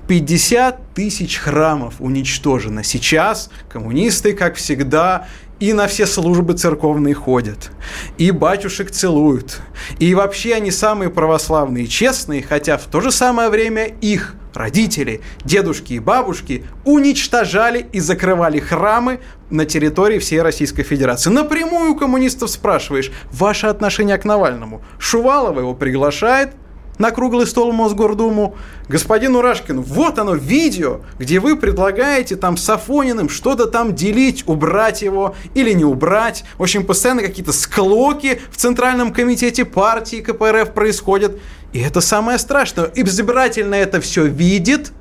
50 тысяч храмов уничтожено. Сейчас коммунисты, как всегда, и на все службы церковные ходят, и батюшек целуют, и вообще они самые православные и честные, хотя в то же самое время их родители, дедушки и бабушки уничтожали и закрывали храмы на территории всей Российской Федерации. Напрямую у коммунистов спрашиваешь, ваше отношение к Навальному. Шувалова его приглашает – на круглый стол Мосгордуму господину Рашкину. Вот оно, видео, где вы предлагаете там с Афониным что-то там делить, убрать его или не убрать. В общем, постоянно какие-то склоки в Центральном комитете партии КПРФ происходят. И это самое страшное. Избирательно это все видит,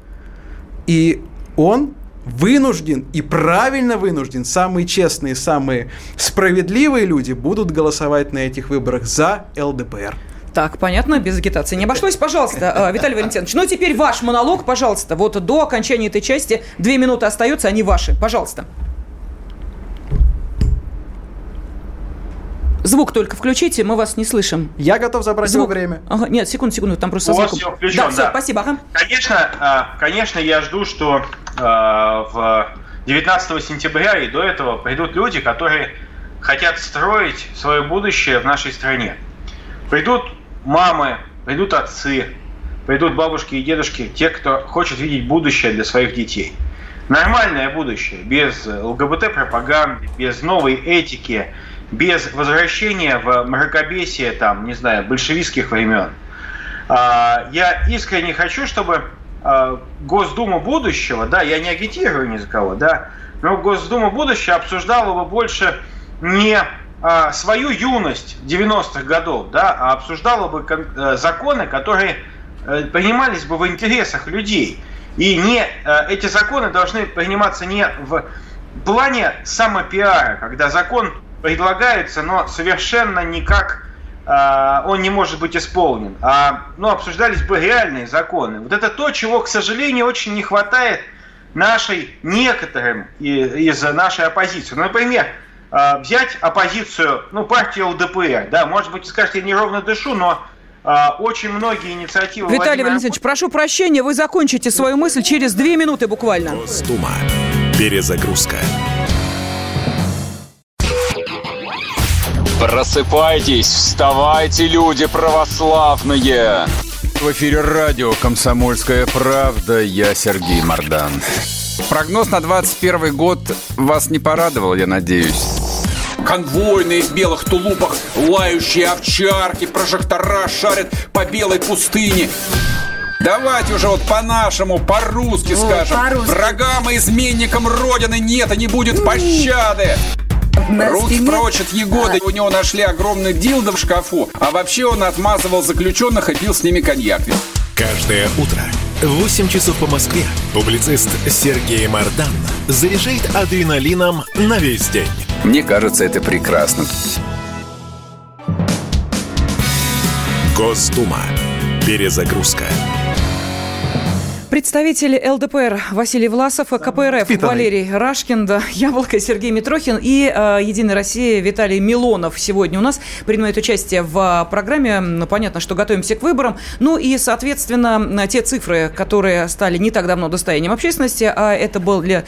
и он вынужден и правильно вынужден, самые честные, самые справедливые люди будут голосовать на этих выборах за ЛДПР. Так, понятно, без агитации не обошлось. Пожалуйста, Виталий Валентинович, ну теперь ваш монолог, пожалуйста. Вот до окончания этой части две минуты остаются, они ваши. Пожалуйста. Звук только включите, мы вас не слышим. Я готов забрать Звук. его время. Ага, нет, секунду, секунду, там просто У вас все включен, да. Все, спасибо. Ага. Конечно, а, конечно, я жду, что а, в 19 сентября и до этого придут люди, которые хотят строить свое будущее в нашей стране. Придут мамы, придут отцы, придут бабушки и дедушки, те, кто хочет видеть будущее для своих детей. Нормальное будущее, без ЛГБТ-пропаганды, без новой этики, без возвращения в мракобесие, там, не знаю, большевистских времен. А, я искренне хочу, чтобы а, Госдума будущего, да, я не агитирую ни за кого, да, но Госдума будущего обсуждала бы больше не свою юность 90-х годов, да, а обсуждала бы э, законы, которые э, принимались бы в интересах людей. И не, э, эти законы должны приниматься не в плане самопиара, когда закон предлагается, но совершенно никак э, он не может быть исполнен. А, ну, обсуждались бы реальные законы. Вот это то, чего, к сожалению, очень не хватает нашей, некоторым из нашей оппозиции. Ну, например, взять оппозицию, ну, партию ЛДПР, да, может быть, скажете, я неровно дышу, но э, очень многие инициативы... Виталий Владимира... Валентинович, прошу прощения, вы закончите свою мысль через две минуты буквально. Госдума. Перезагрузка. Просыпайтесь, вставайте, люди православные! В эфире радио «Комсомольская правда». Я Сергей Мордан. Прогноз на 21 год вас не порадовал, я надеюсь. Конвойные в белых тулупах, лающие овчарки, прожектора шарят по белой пустыне. Давайте уже вот по-нашему, по-русски скажем. По Врагам и изменникам Родины нет и не будет пощады. Руки прочь от Егоды. У него нашли огромный дилдо в шкафу. А вообще он отмазывал заключенных и пил с ними коньяк. Каждое утро 8 часов по Москве публицист Сергей Мардан заряжает адреналином на весь день. Мне кажется, это прекрасно. Госдума. Перезагрузка. Представители ЛДПР Василий Власов, КПРФ. Валерий Рашкин, да, Яблоко Сергей Митрохин и э, Единая Россия Виталий Милонов сегодня у нас принимает участие в программе. Ну, понятно, что готовимся к выборам. Ну и, соответственно, те цифры, которые стали не так давно достоянием общественности, а это были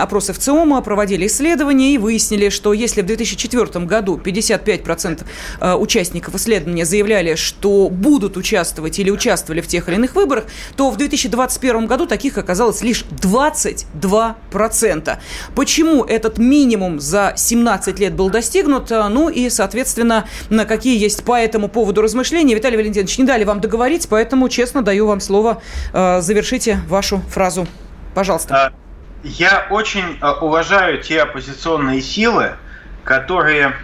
опросы в ЦИОМа, проводили исследования и выяснили, что если в 2004 году 55% э, участников исследования заявляли, что будут участвовать или участвовали в тех или иных выборах, то в 2020 2021 году таких оказалось лишь 22%. Почему этот минимум за 17 лет был достигнут? Ну и, соответственно, на какие есть по этому поводу размышления. Виталий Валентинович, не дали вам договорить, поэтому честно даю вам слово. Э, завершите вашу фразу. Пожалуйста. А, я очень уважаю те оппозиционные силы, которые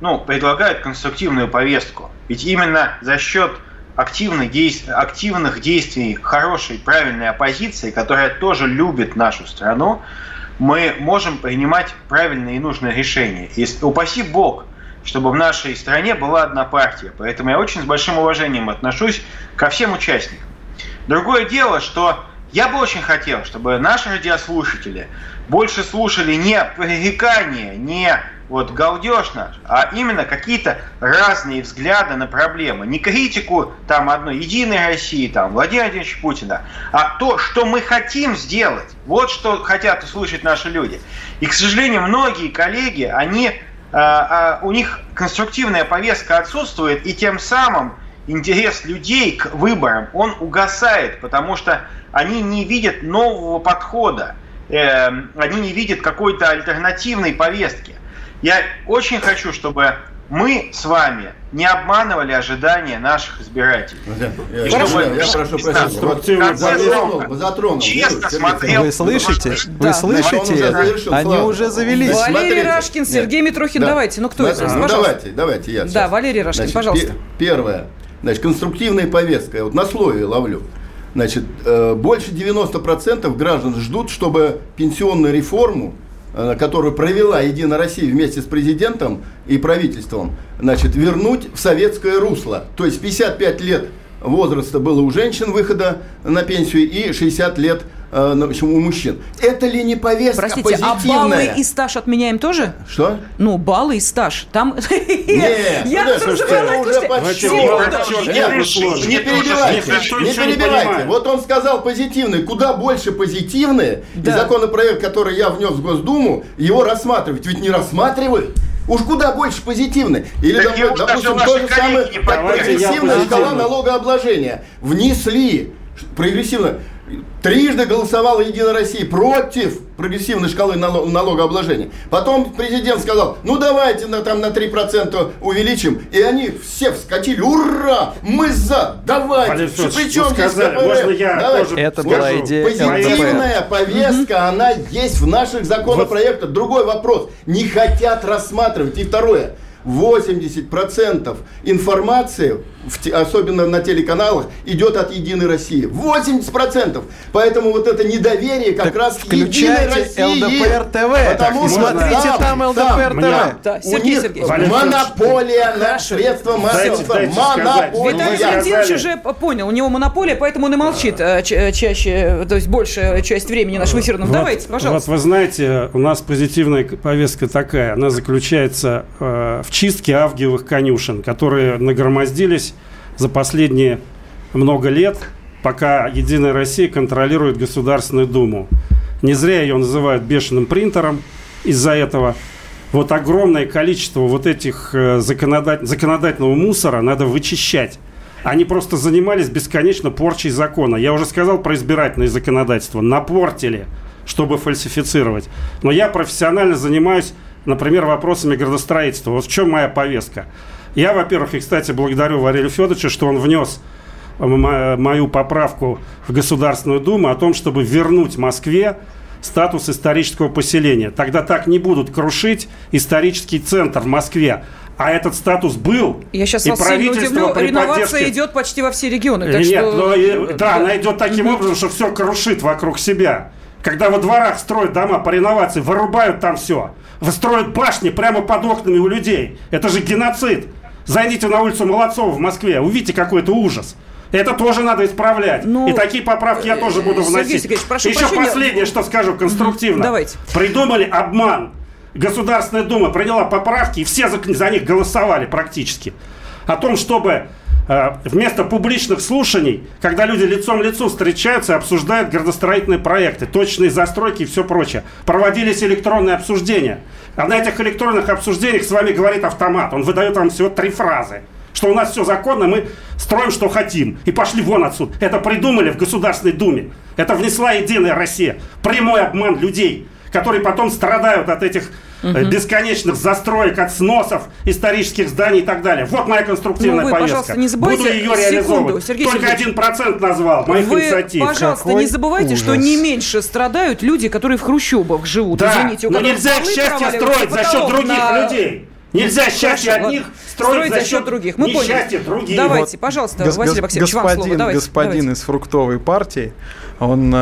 ну, предлагают конструктивную повестку. Ведь именно за счет активных, действий, активных действий хорошей, правильной оппозиции, которая тоже любит нашу страну, мы можем принимать правильные и нужные решения. И упаси Бог, чтобы в нашей стране была одна партия. Поэтому я очень с большим уважением отношусь ко всем участникам. Другое дело, что я бы очень хотел, чтобы наши радиослушатели больше слушали не пререкания, не вот галдеж наш, а именно какие-то разные взгляды на проблемы. Не критику там одной Единой России, там Владимира Владимировича Путина, а то, что мы хотим сделать. Вот что хотят услышать наши люди. И, к сожалению, многие коллеги, они, а, а, у них конструктивная повестка отсутствует, и тем самым интерес людей к выборам, он угасает, потому что они не видят нового подхода, э, они не видят какой-то альтернативной повестки. Я очень хочу, чтобы мы с вами не обманывали ожидания наших избирателей. Я, я, чтобы, я, я прошу прощения. Затронул, затронул. Честно смотрел. Вы слышите? Вы да. слышите? Уже Они уже завелись. Валерий Смотрите. Рашкин, Сергей Нет. Митрохин, да. давайте. Ну кто из вас? Ну, давайте, давайте я. Да, сейчас. Валерий Рашкин, Значит, пожалуйста. Первое. Значит, конструктивная повестка. Я вот на слове ловлю. Значит, э, больше 90% граждан ждут, чтобы пенсионную реформу которую провела Единая Россия вместе с президентом и правительством, значит, вернуть в советское русло. То есть 55 лет возраста было у женщин выхода на пенсию и 60 лет э, у мужчин. Это ли не повестка Простите, позитивная? а баллы и стаж отменяем тоже? Что? Ну, баллы и стаж. Там... Нет, Я уже слушайте, не перебивайте, не перебивайте. Вот он сказал позитивный, куда больше позитивные. И законопроект, который я внес в Госдуму, его рассматривать. Ведь не рассматривают. Уж куда больше позитивные. Или, Так его допустим, то же самое, прогрессивная шкала налогообложения. Внесли прогрессивно. Трижды голосовала Единая Россия против прогрессивной шкалы нало- налогообложения. Потом президент сказал, ну давайте на, там, на 3% увеличим. И они все вскочили, ура, мы за, давайте. Валерий Причем здесь сказали, КПРФ? можно я Давайте. тоже Это Вот была идея Позитивная повестка, она есть в наших законопроектах. Другой вопрос, не хотят рассматривать. И второе, 80% информации, в особенно на телеканалах, идет от Единой России. 80%! Поэтому вот это недоверие как раз к Единой России. ЛДПР ТВ. Потому И что смотрите там ЛДПр Мне- ТВ. Да, у Сергей них Сергеевич. Валерий монополия на средства сказать. Монополия. Виталий Валентинович уже понял, у него монополия, поэтому он и молчит э, ча- чаще, то есть большая часть времени нашего эфирного. Вот- Давайте, пожалуйста. Вот вы знаете, у нас позитивная повестка такая. Она заключается э, в чистке авгиевых конюшен, которые нагромоздились за последние много лет, пока Единая Россия контролирует Государственную Думу. Не зря ее называют бешеным принтером из-за этого. Вот огромное количество вот этих э, законодат- законодательного мусора надо вычищать. Они просто занимались бесконечно порчей закона. Я уже сказал про избирательное законодательство. Напортили, чтобы фальсифицировать. Но я профессионально занимаюсь, например, вопросами градостроительства. Вот в чем моя повестка. Я, во-первых, и, кстати, благодарю Валерия Федоровича, что он внес м- мою поправку в Государственную Думу о том, чтобы вернуть Москве статус исторического поселения. Тогда так не будут крушить исторический центр в Москве. А этот статус был. Я сейчас и вас сильно правительство удивлю. при Реновация поддержке- идет почти во все регионы. Так Нет, что... но и- да, она идет таким образом, что все крушит вокруг себя. Когда во дворах строят дома по реновации, вырубают там все. Строят башни прямо под окнами у людей. Это же геноцид. Зайдите на улицу Молодцова в Москве, увидите какой то ужас. Это тоже надо исправлять. Ну, и такие поправки я тоже буду Сергей вносить. Сергеевич, прошу Еще прощения. последнее, что скажу конструктивно. Давайте. Придумали обман. Государственная Дума приняла поправки, и все за, за них голосовали практически. О том, чтобы вместо публичных слушаний, когда люди лицом к лицу встречаются и обсуждают градостроительные проекты, точные застройки и все прочее, проводились электронные обсуждения. А на этих электронных обсуждениях с вами говорит автомат. Он выдает вам всего три фразы. Что у нас все законно, мы строим, что хотим. И пошли вон отсюда. Это придумали в Государственной Думе. Это внесла Единая Россия. Прямой обман людей, которые потом страдают от этих э, бесконечных застроек, от сносов исторических зданий и так далее. Вот моя конструктивная Ну, вы, повестка. пожалуйста, не забывайте- Буду ее секунду, реализовывать. Сергей Только один процент назвал моих Вы, инициатив. пожалуйста, Какой не забывайте, что ужас. не меньше страдают люди, которые в хрущобах живут. Да, Извините, у но нельзя полы счастье строить за счет других на- людей. Нельзя счастье Хорошо, одних ладно. строить, за счет других. Мы поняли. других. Давайте, пожалуйста, Гос- Василий гос- Максимович, вам слово. господин, Давайте, господин давайте. из фруктовой партии, он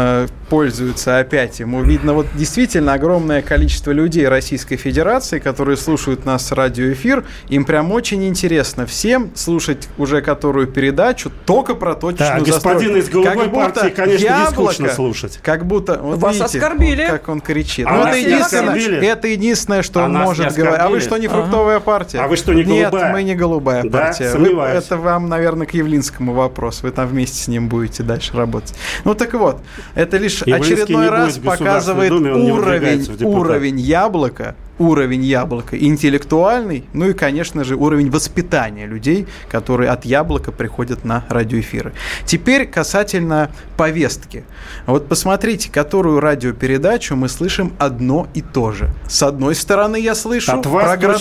пользуется опять. Ему видно вот действительно огромное количество людей Российской Федерации, которые слушают нас радиоэфир. Им прям очень интересно всем слушать уже которую передачу только про точечную Да, застройку. из голубой Как будто партии, конечно, не яблоко, скучно слушать. Как будто... Вот Вас видите, оскорбили. вот как он кричит. А Ну, это, единственное, оскорбили? это единственное, что А он может говорить. А вы что, не фруктовая партия? А вы что, не Нет, голубая? мы не голубая Да? партия. Вы- это вам, наверное, к Явлинскому вопрос. Вы там вместе с ним будете дальше работать. Ну так вот, это лишь Явлинский очередной раз показывает не уровень, уровень яблока, уровень яблока интеллектуальный, ну и, конечно же, уровень воспитания людей, которые от яблока приходят на радиоэфиры. Теперь касательно повестки. Вот посмотрите, которую радиопередачу мы слышим одно и то же. С одной стороны, я слышу От вас про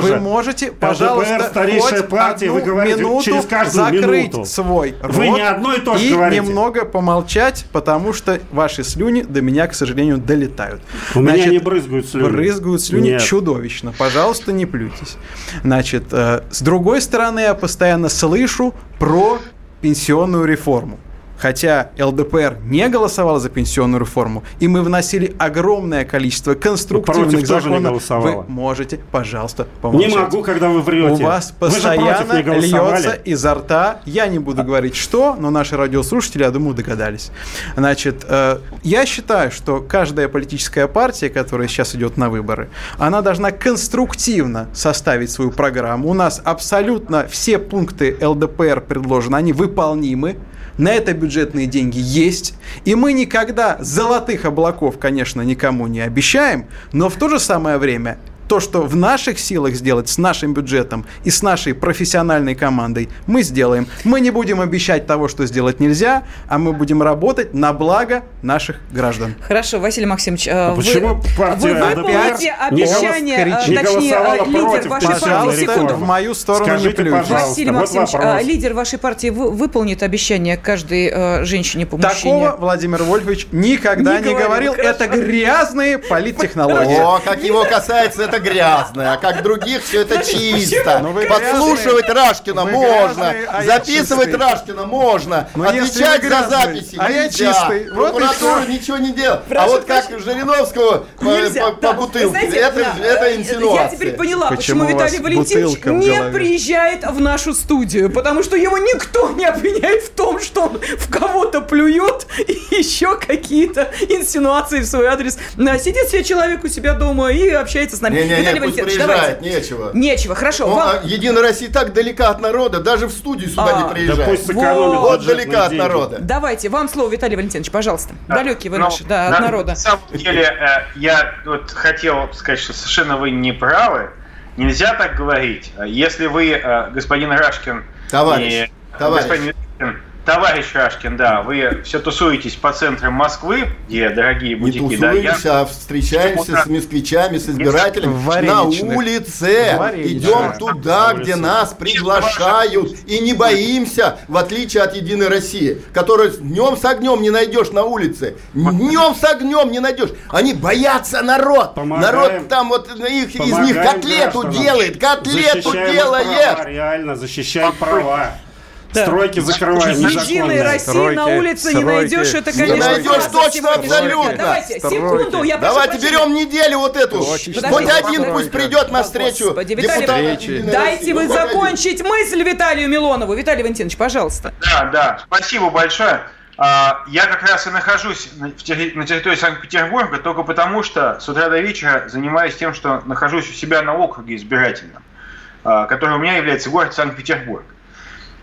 же. Вы можете, ЛДПР пожалуйста, старейшая партия, одну вы говорите минуту через каждую закрыть минуту. свой Вы рот не одно и то же и говорите. немного помолчать, потому что ваши слюни до меня, к сожалению, долетают. У меня Значит, не брызгают слюни. Брызгают слюни Нет. чудовищно. Пожалуйста, не плюйтесь. Значит, э, с другой стороны, я постоянно слышу про пенсионную реформу. Хотя ЛДПР не голосовал за пенсионную реформу, и мы вносили огромное количество конструктивных законов, голосовала. вы можете, пожалуйста, помолчать. Не могу, когда вы врете. У вас постоянно льется изо рта. Я не буду говорить, что, но наши радиослушатели, я думаю, догадались. Значит, э, я считаю, что каждая политическая партия, которая сейчас идет на выборы, она должна конструктивно составить свою программу. У нас абсолютно все пункты ЛДПР предложены, они выполнимы. На это бюджетные деньги есть. И мы никогда золотых облаков, конечно, никому не обещаем, но в то же самое время то, что в наших силах сделать с нашим бюджетом и с нашей профессиональной командой, мы сделаем. Мы не будем обещать того, что сделать нельзя, а мы будем работать на благо наших граждан. Хорошо, Василий Максимович, а вы, почему партия вы выполните обещание, голос- а, не точнее, лидер вашей партии, пожалуйста, секунду. в мою сторону Скажите, не пожалуйста. Василий вот Максимович, вопрос. а, лидер вашей партии вы- выполнит обещание каждой э, женщине по мужчине? Такого Владимир Вольфович никогда Не не, говорил, говорил. Это грязные политтехнологии. О, как его касается, это грязно, а как других все это чисто. Ну Подслушивать. Рашкина можно, а записывать. Рашкина можно, отвечать за записи а я нельзя. чистый. Прокуратура ничего не делает. А вот как. Жириновского по, бутылке, это, э, инсинуация. Я теперь поняла, Почему Виталий Валентинович не приезжает в нашу студию, потому что его никто не обвиняет в том, что он в кого-то плюет и еще какие-то инсинуации в свой адрес. Да, Сидит себе человек у себя дома и общается с нами. Не-не-не, пусть приезжает, давайте. нечего. Нечего, хорошо. Ну, вам- а Единая Россия так далека от народа, даже в студию сюда А, не да Да приезжает. пусть сэкономит Вот бюджетные далека от народа. Давайте, вам слово, Виталий Валентинович, пожалуйста. Далекие вы Ну, наши, да, на от народа. На самом деле, э, я вот хотел сказать, что совершенно вы не правы. Нельзя так говорить. Если вы, э, господин Рашкин, Товарищ, и товарищ. господин Рашкин, товарищ Рашкин, да, вы все тусуетесь по центрам Москвы, где дорогие Не бутики, да, я- тусуемся, а встречаемся с москвичами, с избирателями В на Вареничных. улице. Вареничных. Идем туда, На где улице. нас приглашают. И не боимся, в отличие от Единой России, которую днем с огнем не найдешь на улице. Днем с огнем не найдешь. Они боятся народ. Помогаем. народ там вот их, из них котлету гражданам. делает, котлету Защищаем делает. права, реально, защищаем права. Да. Стройки закрываем Единой. России Стройки, на улице не стройки. найдешь, это, Не конечно, найдешь фраза точно, абсолютно. Давайте, Стройки. секунду, я прошу Давайте прощения. берем неделю вот эту. Точечно. Хоть один пусть придет на встречу. Господи, Виталий Дайте вы закончить мысль Виталию Милонову. Виталий Валентинович, пожалуйста. Да, да, спасибо большое. А, Я как раз и нахожусь на территории Санкт-Петербурга только потому, что с утра до вечера занимаюсь тем, что нахожусь у себя на округе избирательном, а, который у меня является город Санкт-Петербург.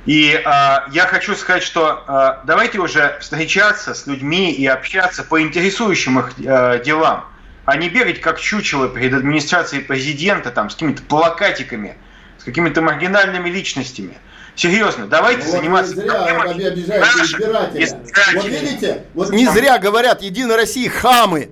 И а, я хочу сказать, что а, давайте уже встречаться с людьми и общаться по интересующим их а, делам, а не бегать как чучело перед администрацией президента там, с какими-то плакатиками, с какими-то маргинальными личностями. Серьезно, давайте Вот заниматься не зря проблемами наших избирателя. избирателей. Вот видите, вот не зря говорят, Единая Россия хамы.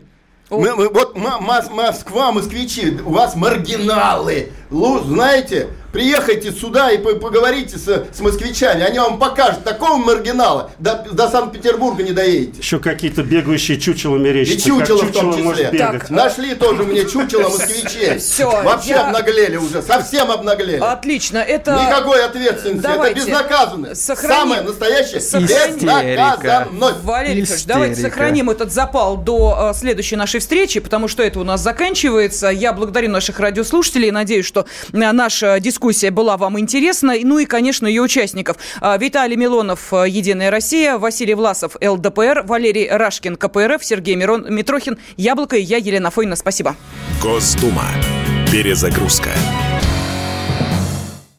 Мы- мы- вот Москва, москвичи, у вас маргиналы. Лу- знаете, приехайте сюда и по- поговорите с, с москвичами. Они вам покажут такого маргинала, до, до Санкт-Петербурга не доедете. Еще какие-то бегающие чучела мерещатся. И чучело как в том числе. Так, Нашли тоже мне чучело москвичей. Всё, Вообще я- обнаглели уже, совсем обнаглели. Отлично, это... Никакой ответственности, Давайте. это безнаказанность. Сохрани- Самое настоящее Сохрани- безнаказанность. Валерий Викторович, давайте сохраним этот запал до э, следующей нашей встречи, потому что это у нас заканчивается. Я благодарю наших радиослушателей. Надеюсь, что э, наша дискуссия была вам интересна. Ну и, конечно, ее участников. А, Виталий Милонов, э, Единая Россия, Василий Власов, ЛДПР, Валерий Рашкин, КПРФ, Сергей Мирон, Митрохин, Яблоко и я, Елена Фойна. Спасибо. Госдума. Перезагрузка.